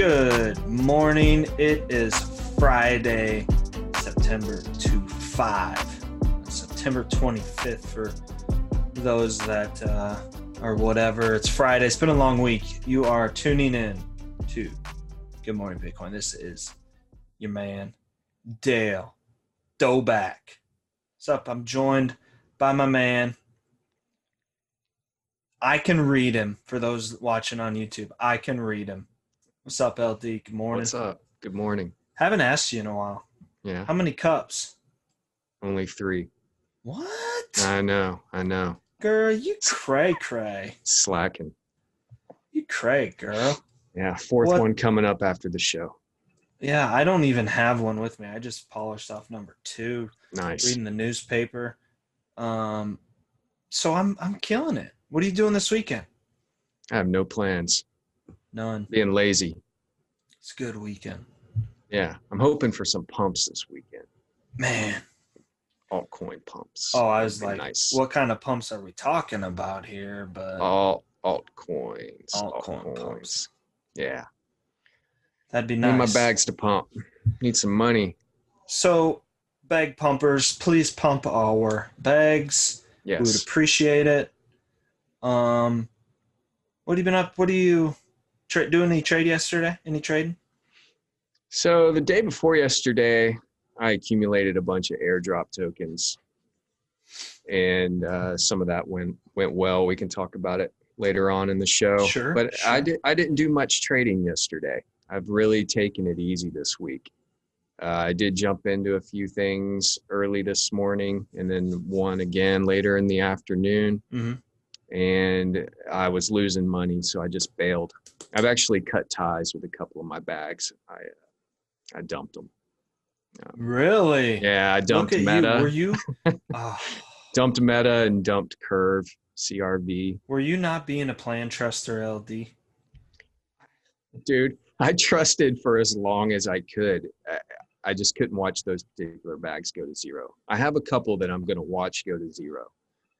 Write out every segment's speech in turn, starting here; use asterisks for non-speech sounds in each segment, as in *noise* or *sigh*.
Good morning. It is Friday, September 2 5. September 25th for those that uh, or whatever. It's Friday. It's been a long week. You are tuning in to Good Morning Bitcoin. This is your man, Dale Doback. What's up? I'm joined by my man. I can read him for those watching on YouTube. I can read him. What's up, LD? Good morning. What's up? Good morning. Haven't asked you in a while. Yeah, How many cups? only three. What? I know, I know. Girl, you cray cray. Slacking. You cray, girl. Yeah, fourth What? one coming up after the show. Yeah, I don't even have one with me. I just polished off number two, Nice. reading the newspaper. Um, so I'm I'm killing it. What are you doing this weekend? I have no plans. None. Being lazy. It's a good weekend. Yeah, I'm hoping for some pumps this weekend. Man. Altcoin pumps. Oh, I was like, nice. what kind of pumps are we talking about here? But Alt altcoins. Altcoin pumps. Yeah. that'd be nice. Need my bags to pump. Need some money. So, bag pumpers, please pump our bags. Yes. We would appreciate it. Um, what have you been up? What are you tra- doing? Any trade yesterday? Any trading? So the day before yesterday, I accumulated a bunch of airdrop tokens, and uh, some of that went went well. We can talk about it later on in the show. Sure, But I did I didn't do much trading yesterday. I've really taken it easy this week. Uh, I did jump into a few things early this morning, and then one again later in the afternoon. Mhm. And I was losing money, so I just bailed. I've actually cut ties with a couple of my bags. I uh, I dumped them. Really? Yeah, I dumped Meta, you. Were you? oh, *laughs* dumped Meta, and dumped Curve, CRV. were you not being a plan truster, LD? Dude, I trusted for as long as I could. I, I just couldn't watch those particular bags go to zero. I have a couple that I'm going to watch go to zero,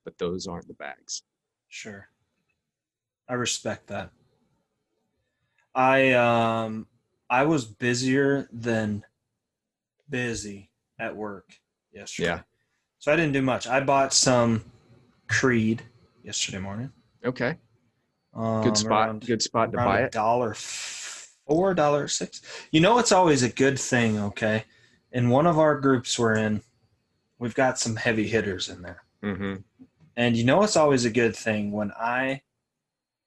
but those aren't the bags. Sure. I respect that. I um I was busier than busy at work yesterday. Yeah. So I didn't do much. I bought some Creed yesterday morning. Okay, Um, good spot. around- Good spot to buy it. dollar four, dollar six. You know, it's always a good thing. Okay, in one of our groups we're in, we've got some heavy hitters in there, hmm and you know, it's always a good thing when I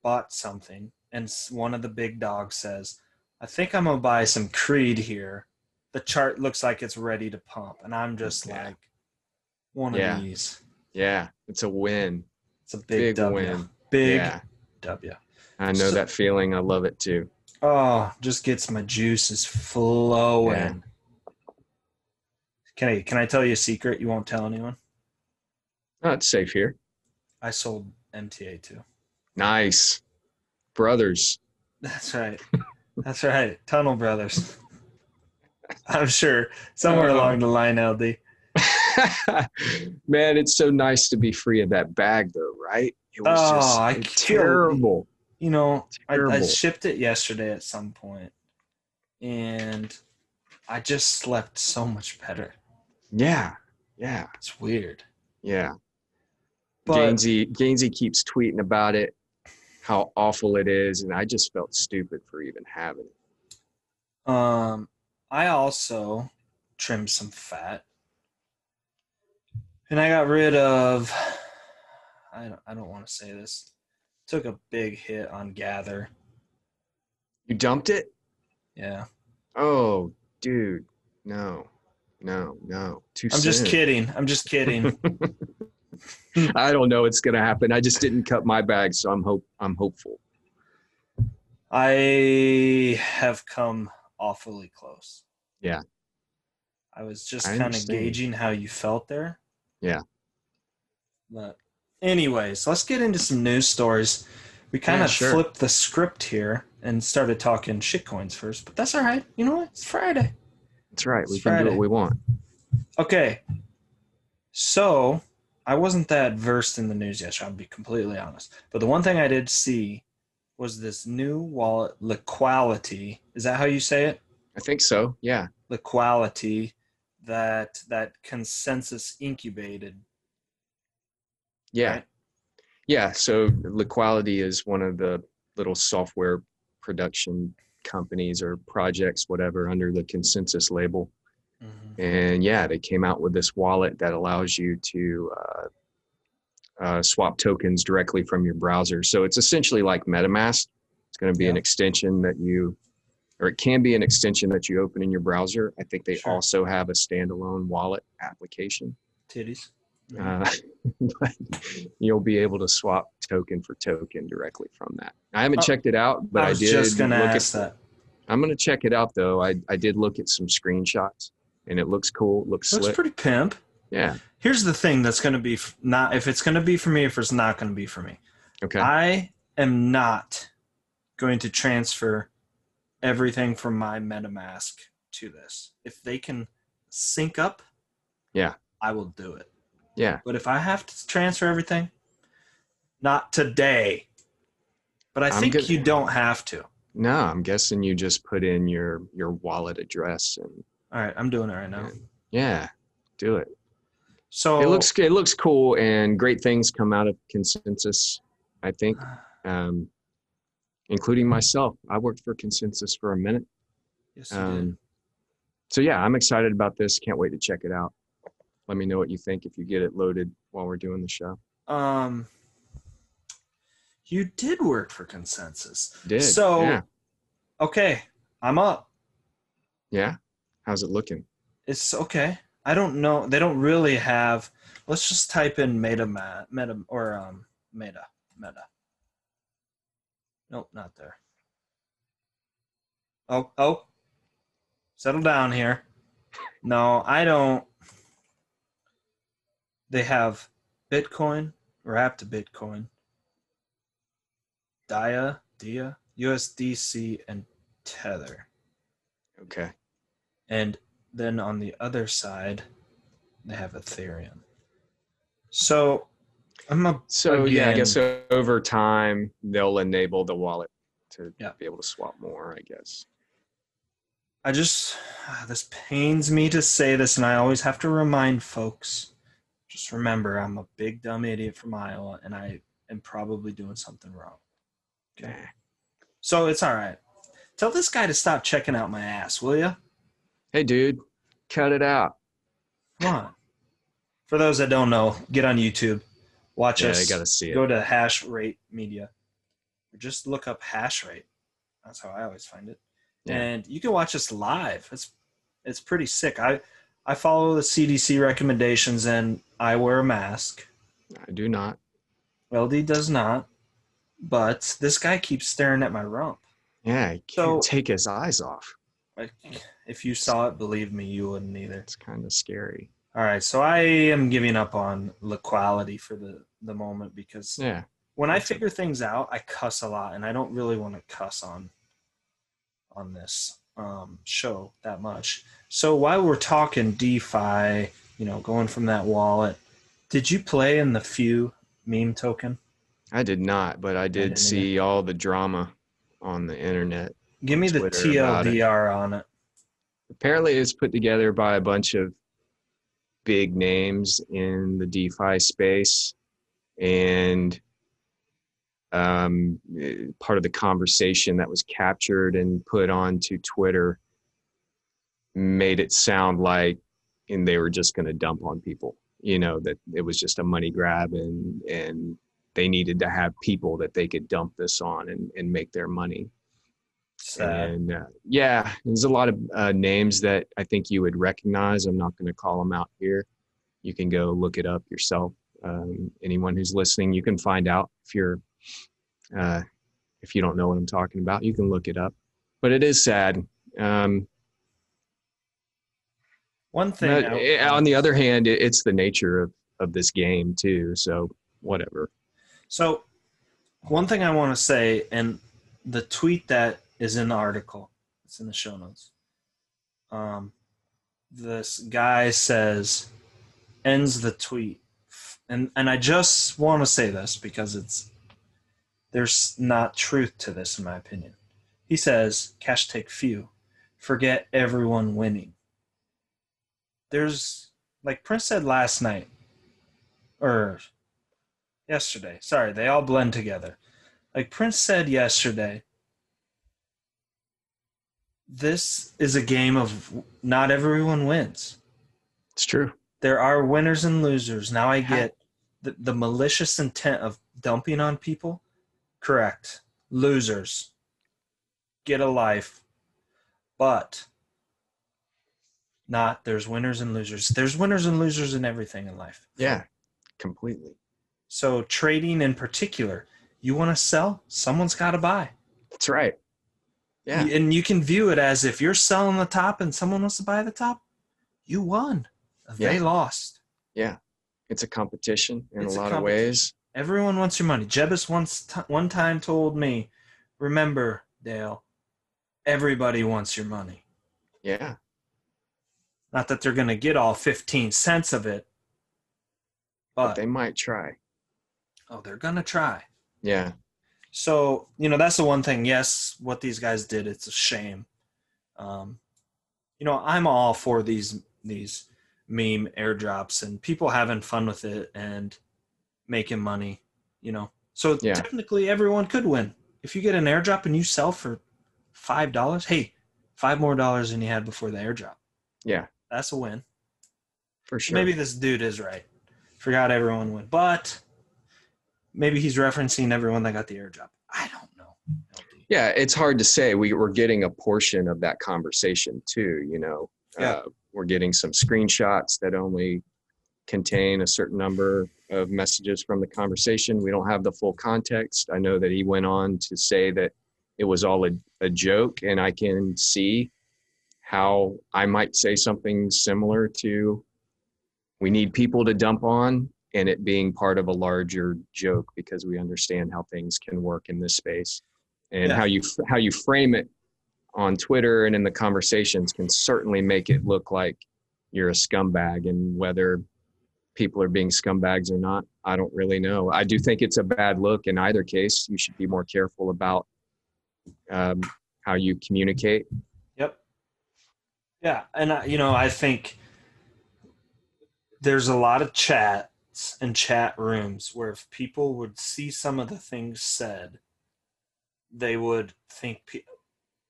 bought something and one of the big dogs says, "I think I'm gonna buy some Creed here." The chart looks like it's ready to pump, and I'm just Yeah. like, one Yeah. of these. Yeah, it's a win. It's a big, Big W. win. Big Yeah, W. I know So- that feeling. I love it too. Oh, just gets my juices flowing. Can I can I tell you a secret you won't tell anyone? Oh, it's safe here. I sold MTA too. Nice, brothers. That's right. That's right. Tunnel Brothers. I'm sure somewhere Uh, along the line, LD. *laughs* Man, it's so nice to be free of that bag, though, right? It was Oh, just I terrible. You know, I, I shipped it yesterday at some point, and I just slept so much better. Yeah, yeah, It's weird. yeah. But Gainzy, Gainzy keeps tweeting about it, how awful it is, and I just felt stupid for even having it. Um, I also trimmed some fat, and I got rid of. I don't, I don't want to say this. Took a big hit on Gather. You dumped it? Yeah, Oh, dude, no, no, no. Too I'm just kidding. I'm just kidding. *laughs* *laughs* I don't know it's gonna happen. I just didn't cut my bag, so I'm hope I'm hopeful. I have come awfully close. Yeah. I was just kind of gauging how you felt there. Yeah. But anyways, let's get into some news stories. We kind Yeah, of sure. flipped the script here and started talking shitcoins first, but that's all right. You know what? It's Friday. That's right. We It's can do what we want. Okay. So I wasn't that versed in the news yesterday, I'll be completely honest. But the one thing I did see was this new wallet, Liquality. Is that how you say it? I think so. Yeah. Liquality that that ConsenSys incubated. Yeah. right? Yeah. So Liquality is one of the little software production companies or projects, whatever, under the ConsenSys label. Mhm. And yeah, they came out with this wallet that allows you to uh, uh, swap tokens directly from your browser. So it's essentially like MetaMask. It's going to be an extension that you, or it can be an extension that you open in your browser. I think they Sure. also have a standalone wallet application. Titties. Mhm. Uh, *laughs* you'll be able to swap token for token directly from that. I haven't Oh, checked it out, but I, I did. Just gonna look ask at, that. I'm gonna check it out though. I I did look at some screenshots, and it looks cool. Looks Looks slick. pretty pimp. yeah. Here's the thing that's going to be f- not if it's going to be for me if it's not going to be for me. Okay. I am not going to transfer everything from my MetaMask to this. If they can sync up, Yeah. I will do it. yeah. But if I have to transfer everything, not today. But I I'm think you don't have to. No, I'm guessing you just put in your your wallet address and All right, I'm doing it right now. yeah, do it. So It looks it looks cool, and great things come out of ConsenSys. I think, um, including myself. I worked for ConsenSys for a minute. Yes, you did. Um, so yeah, I'm excited about this. Can't wait to check it out. Let me know what you think if you get it loaded while we're doing the show. Um, you did work for ConsenSys. Did So- yeah Okay, I'm up. yeah. How's it looking? It's okay. I don't know. They don't really have. Let's just type in meta meta or um meta meta. Nope, not there. Oh oh. Settle down here. No, I don't. They have Bitcoin, wrapped to Bitcoin, Dai, Dai, USDC, and Tether. Okay. And then on the other side, they have Ethereum. So I'm a So yeah, I guess over time they'll enable the wallet to Yeah. be able to swap more. I guess. I just ah, this pains me to say this, and I always have to remind folks. Just remember, I'm a big dumb idiot from Iowa, and I am probably doing something wrong. Okay, so it's all right. Tell this guy to stop checking out my ass, will you? Hey, dude, cut it out. Come on. For those that don't know, get on YouTube, watch Yeah, us. I gotta see it. go to hash rate media or just look up hash rate that's how i always find it Yeah. and you can watch us live it's it's pretty sick i i follow the cdc recommendations and i wear a mask I do not. ld does not but this guy keeps staring at my rump Yeah, he can't take his eyes off. like, if you saw it believe me you wouldn't either It's kind of scary. all right so i am giving up on liquality for the the moment because Yeah. when I figure things out, I cuss a lot, and I don't really want to cuss on on this um, show that much. So while we're talking DeFi, you know, going from that wallet, did you play in the few meme token? I did not, but I did see all the drama on the internet. Give me the Twitter it. TLDR on it. Apparently, it's put together by a bunch of big names in the DeFi space, and um, part of the conversation that was captured and put onto Twitter made it sound like, and they were just going to dump on people. You know that it was just a money grab, and and they needed to have people that they could dump this on and and make their money. Sad. And uh, yeah, there's a lot of uh, names that I think you would recognize. I'm not going to call them out here. You can go look it up yourself. Um, anyone who's listening, you can find out if you're uh, if you don't know what I'm talking about. You can look it up. But it is sad. Um, One thing. but, eh, on the other hand, it, it's the nature of of this game too. So whatever. So, one thing I want to say, and the tweet that is in the article, it's in the show notes. Um, this guy says, ends the tweet, and and I just want to say this because it's there's not truth to this, in my opinion. He says, cash take few, forget everyone winning. There's, like Prince said last night, or yesterday, sorry, they all blend together. Like Prince said yesterday, this is a game of not everyone wins. It's true. There are winners and losers. Now I get the, the malicious intent of dumping on people. Correct. Losers. Get a life. But not there's winners and losers. There's winners and losers in everything in life. Yeah, completely. So trading in particular, you want to sell, someone's got to buy. That's right. Yeah. And you can view it as if you're selling the top and someone wants to buy the top, you won. They Yeah. lost. Yeah. It's a competition in It's a a lot of ways. Everyone wants your money. Jebus once t- one time told me, "Remember, Dale, everybody wants your money. Yeah. Not that they're going to get all 15 cents of it, But but they might try. oh, they're going to try." Yeah. So, you know, that's the one thing. Yes, what these guys did, it's a shame. Um, you know, I'm all for these these meme airdrops and people having fun with it and making money, you know. So Yeah. technically everyone could win. If you get an airdrop and you sell for five dollars, hey, five more dollars than you had before the airdrop. Yeah. That's a win. For sure. Maybe this dude is right. Forgot everyone win. But maybe he's referencing everyone that got the air airdrop. I don't know. LD. yeah it's hard to say we, we're getting a portion of that conversation too you know Yeah. uh, we're getting some screenshots that only contain a certain number of messages from the conversation we don't have the full context i know that he went on to say that it was all a, a joke and i can see how i might say something similar to we need people to dump on and it being part of a larger joke because we understand how things can work in this space and Yeah. how you how you frame it on Twitter and in the conversations can certainly make it look like you're a scumbag and whether people are being scumbags or not I don't really know I do think it's a bad look in either case you should be more careful about um, how you communicate Yep. Yeah, and I, you know, I think there's a lot of chats and chat rooms where if people would see some of the things said, they would think pe-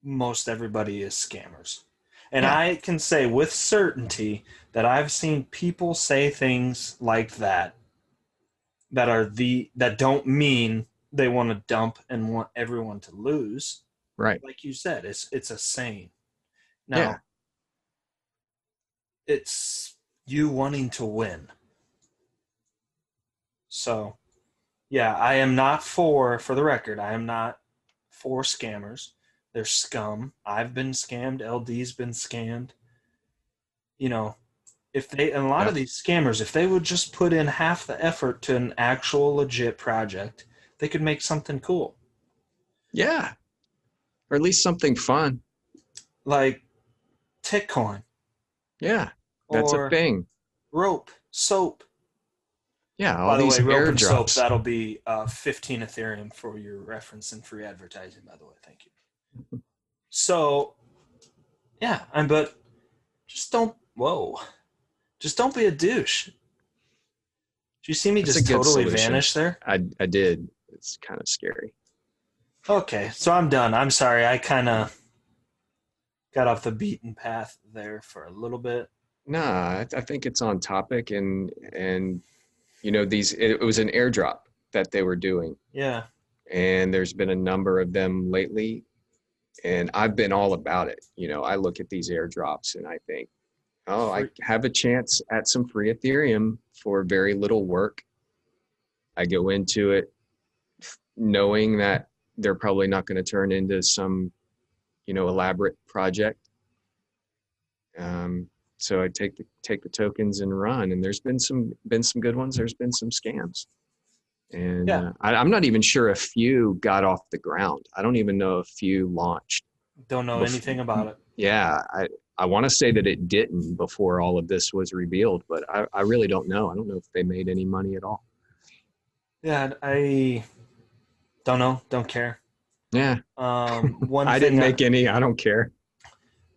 most everybody is scammers. And Yeah. I can say with certainty that I've seen people say things like that that are the that don't mean they want to dump and want everyone to lose right like you said, it's it's a saying. Now, Yeah. it's you wanting to win. So, yeah, I am not for, for the record, I am not for scammers. They're scum. I've been scammed. LD's been scammed. You know, if they, and a lot of these scammers, if they would just put in half the effort to an actual legit project, they could make something cool. yeah or at least something fun Like Tickcoin. yeah that's a thing rope soap yeah all by the these way rope and soap that'll be uh, 15 ethereum for your reference and free advertising by the way. Thank you. So yeah i'm but just don't whoa. Just don't be a douche. Do you see me That's just totally solution. vanish there? I, I did. It's kind of scary. Okay so i'm done. I'm sorry. I kind of got off the beaten path there for a little bit. Nah, I, I think it's on topic, and and you know these. It, was an airdrop that they were doing, yeah and there's been a number of them lately, and I've been all about it. You know, I look at these airdrops and I think, oh, I have a chance at some free Ethereum for very little work. I go into it knowing that they're probably not going to turn into some, you know, elaborate project. Um, so I take the take the tokens and run. And there's been some been some good ones. There's been some scams, and Yeah. uh, I, I'm not even sure a few got off the ground. I don't even know if few launched. don't know Bef- anything about it Yeah, I I want to say that it didn't before all of this was revealed, but I, I really don't know. I don't know if they made any money at all. Yeah, I Don't know. Don't care. Yeah. Um, *laughs* one I didn't make any. I don't care.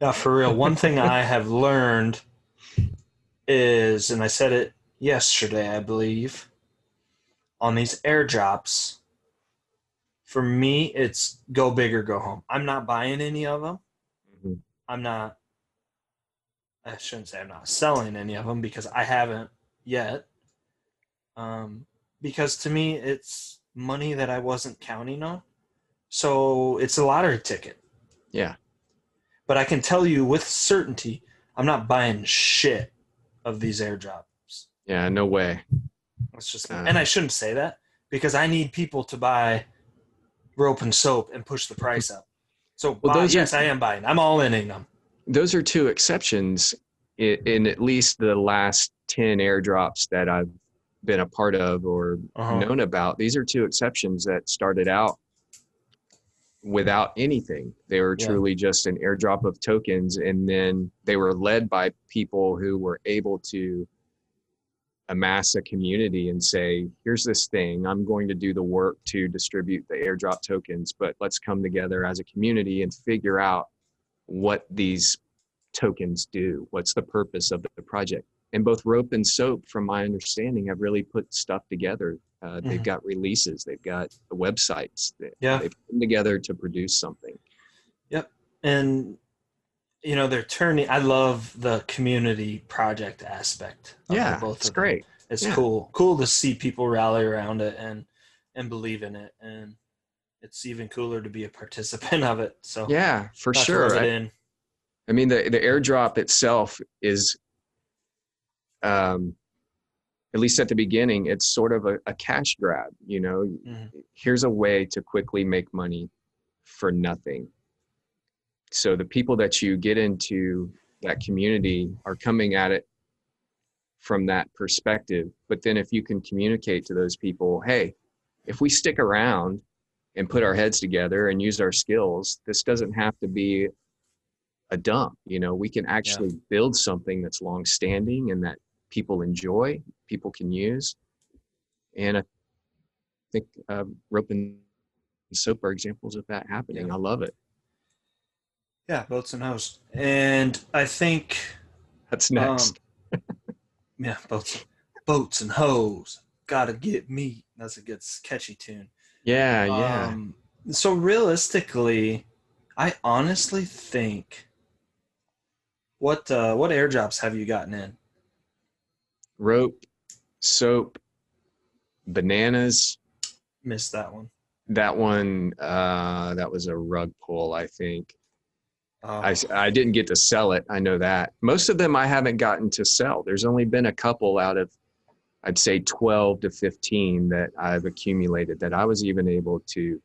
Yeah, for real. One thing I have learned is, and I said it yesterday, I believe, on these airdrops. For me, it's go big or go home. I'm not buying any of them. Mhm. I'm not. I shouldn't say I'm not selling any of them because I haven't yet. Um, because to me, it's money that I wasn't counting on. So it's a lottery ticket Yeah. But I can tell you with certainty, I'm not buying shit of these airdrops. Yeah. No way. That's just, Uh. and I shouldn't say that because I need people to buy rope and soap and push the price up. So Well, buy- those are- yes, I am buying. I'm all in in them. Those are two exceptions in, in at least the last 10 airdrops that I've been a part of or Uh-huh. known about. These are two exceptions that started out without anything. They were Yeah. truly just an airdrop of tokens, and then they were led by people who were able to amass a community and say, "Here's this thing. I'm going to do the work to distribute the airdrop tokens, but let's come together as a community and figure out what these tokens do. What's the purpose of the project?" And both Rope and Soap, from my understanding, have really put stuff together. Uh, They've Mhm. got releases, they've got the websites. They- Yeah. They've come together to produce something. Yep. And, you know, they're turning, I love the community project aspect. of Yeah, both it's of them. great. It's Yeah. cool. Cool to see people rally around it and, and believe in it. And it's even cooler to be a *laughs* participant of it. So, Yeah, for sure. I. I mean, the the airdrop itself is, um, at least at the beginning, it's sort of a, a cash grab. You know, Mhm. here's a way to quickly make money for nothing. So the people that you get into that community are coming at it from that perspective. But then if you can communicate to those people, hey, if we stick around and put our heads together and use our skills, this doesn't have to be a dump. You know, we can actually build something that's long standing and that people enjoy, people can use. And I think uh, rope and soap are examples of that happening. Yeah. I love it. Yeah, boats and hose. And I think, That's Um, next. *laughs* yeah, boats, boats and hose. Gotta get me. That's a good catchy tune. yeah, yeah. Um, so realistically, I honestly think what uh, what airdrops have you gotten in? Rope, soap, bananas. Missed that one. That one, uh, that was a rug pull, I think. Oh, I, I didn't get to sell it. I know that. Most of them I haven't gotten to sell. There's only been a couple out of, I'd say 12 to 15 that I've accumulated that I was even able to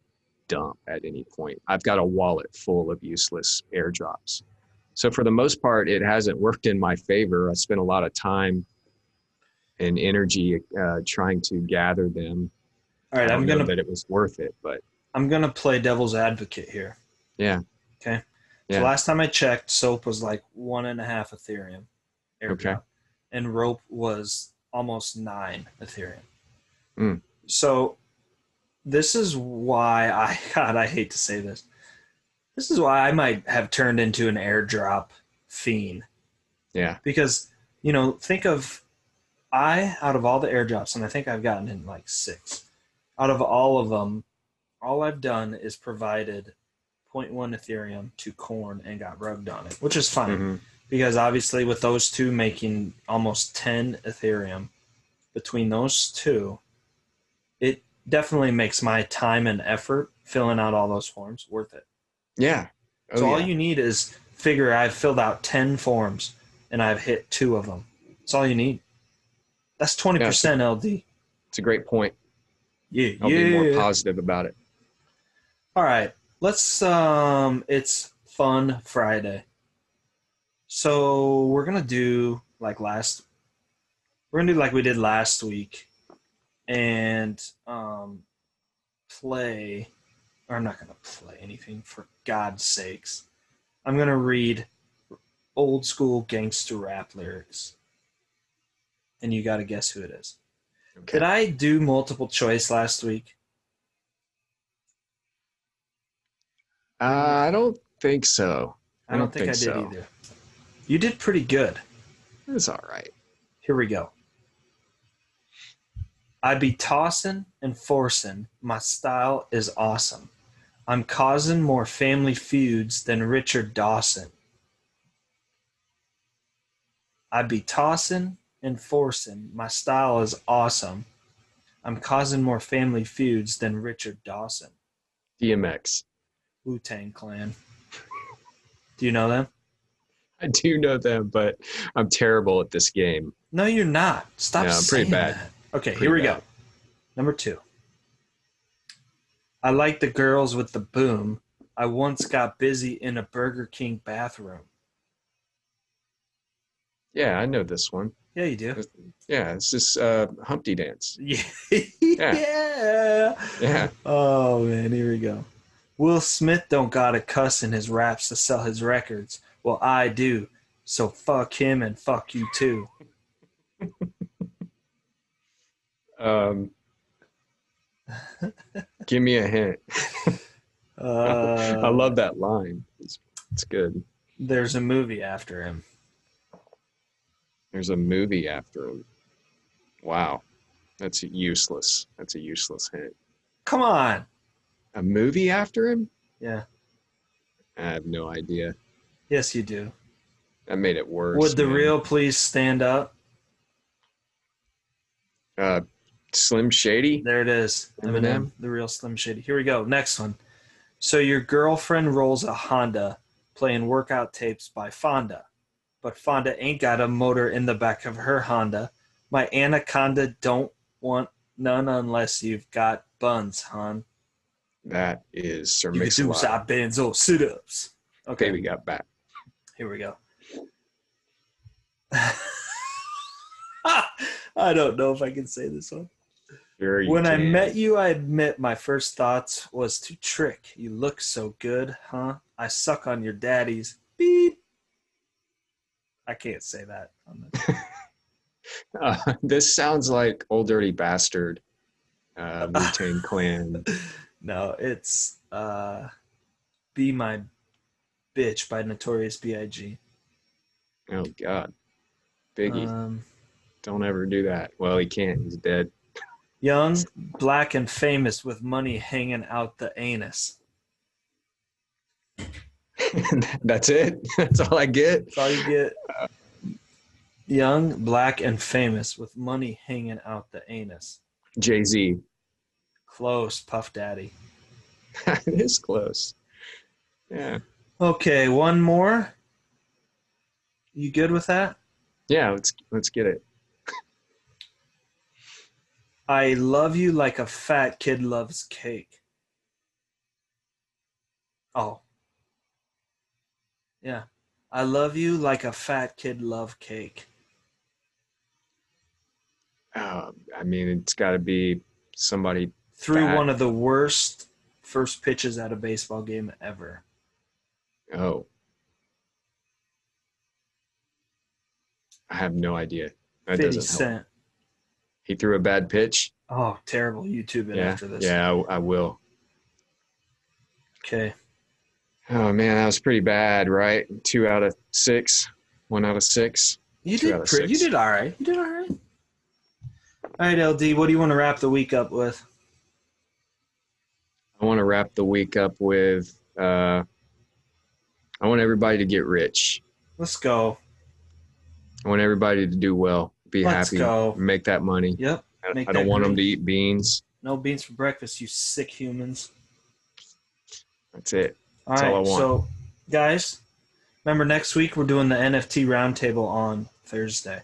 dump at any point. I've got a wallet full of useless airdrops. So for the most part, it hasn't worked in my favor. I spent a lot of time and energy uh, trying to gather them. all right. I'm gonna that it was worth it, but I'm gonna play devil's advocate here. yeah. Okay. Yeah. So last time I checked, soap was like one and a half Ethereum. airdrop, Okay. And rope was almost nine Ethereum. Mm. So this is why I *laughs* God, I hate to say this. This is why I might have turned into an airdrop fiend. Yeah. Because, you know, think of I out of all the airdrops, and I think I've gotten in like six. Out of all of them, all I've done is provided 0.1 Ethereum to Corn and got rugged on it, which is fine Mhm. because obviously with those two making almost 10 Ethereum between those two, it definitely makes my time and effort filling out all those forms worth it. Yeah. Oh, so all yeah. you need is figure I've filled out 10 forms and I've hit two of them. That's all you need. That's 20% LD. it's a great point. Yeah, I'll yeah. be more positive about it. All right. Let's um it's fun Friday. So we're going to do like last we're going to do like we did last week and um play or I'm not going to play anything for God's sakes. I'm going to read old school gangster rap lyrics. And you got to guess who it is. Okay. Did I do multiple choice last week? Uh, I don't think so. I don't, think, I did so. either. You did pretty good. It's all right. Here we go. I be tossin' and forcin'. My style is awesome. I'm causing more family feuds than Richard Dawson. I be tossin' and forcin'. My style is awesome. I'm causing more family feuds than Richard Dawson. DMX. Wu Tang Clan. Do you know them? I do know them, but I'm terrible at this game. No, you're not. Stop. Yeah, I'm pretty saying bad. that. Okay, Pretty here we bad. go. Number two. I like the girls with the boom. I once got busy in a Burger King bathroom. Yeah, I know this one. Yeah, you do. Yeah, it's this uh, Humpty Dance. *laughs* Yeah. yeah. Yeah. Oh man, here we go. Will Smith don't got to cuss in his raps to sell his records. Well, I do. So fuck him and fuck you too. *laughs* Um, give me a hint. *laughs* Uh, I love that line. It's, it's good. There's a movie after him. There's a movie after him. Wow. That's useless. That's a useless hint. Come on. A movie after him? Yeah. I have no idea. Yes, you do. That made it worse. Would the man. real please stand up? uh, Slim Shady? There it is. Eminem, Eminem. the real Slim Shady. Here we go. Next one. So your girlfriend rolls a Honda playing workout tapes by Fonda, but Fonda ain't got a motor in the back of her Honda. My anaconda don't want none unless you've got buns, hon. That is Sir You can Mix a do Lot. side benzo sit ups. Okay, Baby got back. here we go. *laughs* I don't know if I can say this one. Sure you when I met you, I admit my first thoughts was to trick. You look so good, huh? I suck on your daddy's beep. I can't say that. on the- *laughs* Uh, this sounds like Old Dirty Bastard, uh, *laughs* Wu Clan. no, it's uh, "Be My Bitch" by Notorious B.I.G. Oh God, Biggie, Um, don't ever do that. Well, he can't. He's dead. young, black, and famous with money hanging out the anus. *laughs* That's it. *laughs* That's all I get. That's all you get. Young, black, and famous with money hanging out the anus. Jay Z. Close, Puff Daddy. *laughs* it is close. Yeah. Okay, one more. You good with that? Yeah. Let's let's get it. I love you like a fat kid loves cake. Oh. Yeah. I love you like a fat kid love cake. Uh, I mean, it's got to be somebody. Threw Fat. one of the worst first pitches at a baseball game ever. Oh. I have no idea. That 50 doesn't help. He threw a bad pitch. Oh, terrible. YouTube it Yeah. after this. Yeah, I, I will. Okay. Oh man, that was pretty bad, right? Two out of six. One out of six. You did pretty, you did all right. You did all right. All right, LD, what do you want to wrap the week up with? I want to wrap the week up with. Uh, I want everybody to get rich. Let's go. I want everybody to do well, be Let's happy, go. make that money. Yep. I, I don't want them to eat beans. No beans for breakfast, you sick humans. That's it. All That's right, all I want. so guys, remember next week we're doing the NFT roundtable on Thursday.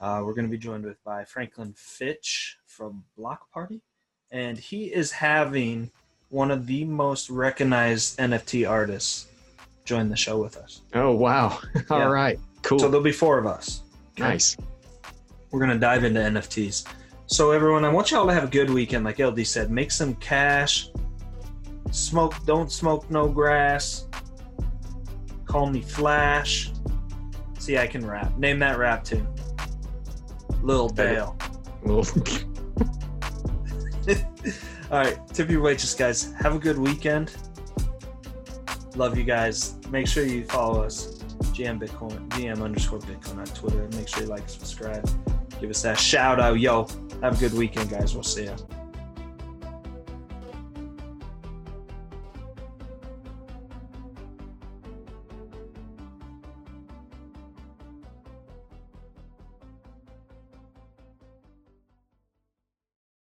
Uh, we're going to be joined with by Franklin Fitch from Block Party, and he is having one of the most recognized NFT artists join the show with us. Oh wow! *laughs* All Yeah. right, cool, So there'll be four of us. Okay? nice. We're going to dive into NFTs. So, everyone, I want y'all to have a good weekend. Like LD said, make some cash. Smoke, don't smoke no grass. Call me Flash. See, I can rap. Name that rap tune. Lil Dale. *laughs* All right, tip your waitress, guys. Have a good weekend. Love you guys. Make sure you follow us, GM Bitcoin, GM underscore Bitcoin on Twitter. Make sure you like, subscribe, give us that shout out. Yo, have a good weekend, guys. We'll see you.